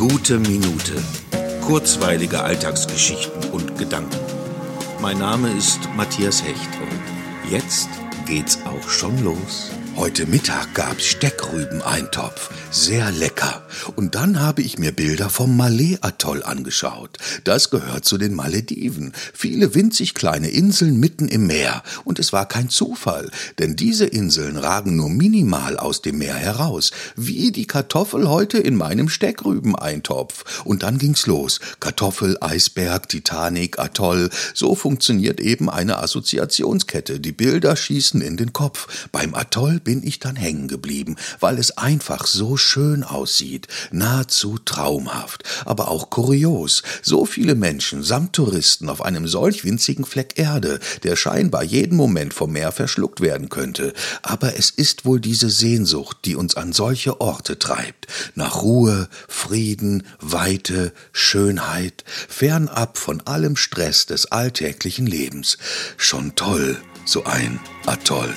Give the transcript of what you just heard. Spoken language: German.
Gute Minute. Kurzweilige Alltagsgeschichten und Gedanken. Mein Name ist Matthias Hecht und jetzt geht's auch schon los. Heute Mittag gab's Steckrübeneintopf. Sehr lecker. Und dann habe ich mir Bilder vom Malé-Atoll angeschaut. Das gehört zu den Malediven. Viele winzig kleine Inseln mitten im Meer. Und es war kein Zufall, denn diese Inseln ragen nur minimal aus dem Meer heraus. Wie die Kartoffel heute in meinem Steckrübeneintopf. Und dann ging's los. Kartoffel, Eisberg, Titanic, Atoll. So funktioniert eben eine Assoziationskette. Die Bilder schießen in den Kopf. Beim Atoll bin ich dann hängen geblieben, weil es einfach so schön aussieht, nahezu traumhaft, aber auch kurios. So viele Menschen samt Touristen auf einem solch winzigen Fleck Erde, der scheinbar jeden Moment vom Meer verschluckt werden könnte. Aber es ist wohl diese Sehnsucht, die uns an solche Orte treibt, nach Ruhe, Frieden, Weite, Schönheit, fernab von allem Stress des alltäglichen Lebens. Schon toll, so ein Atoll.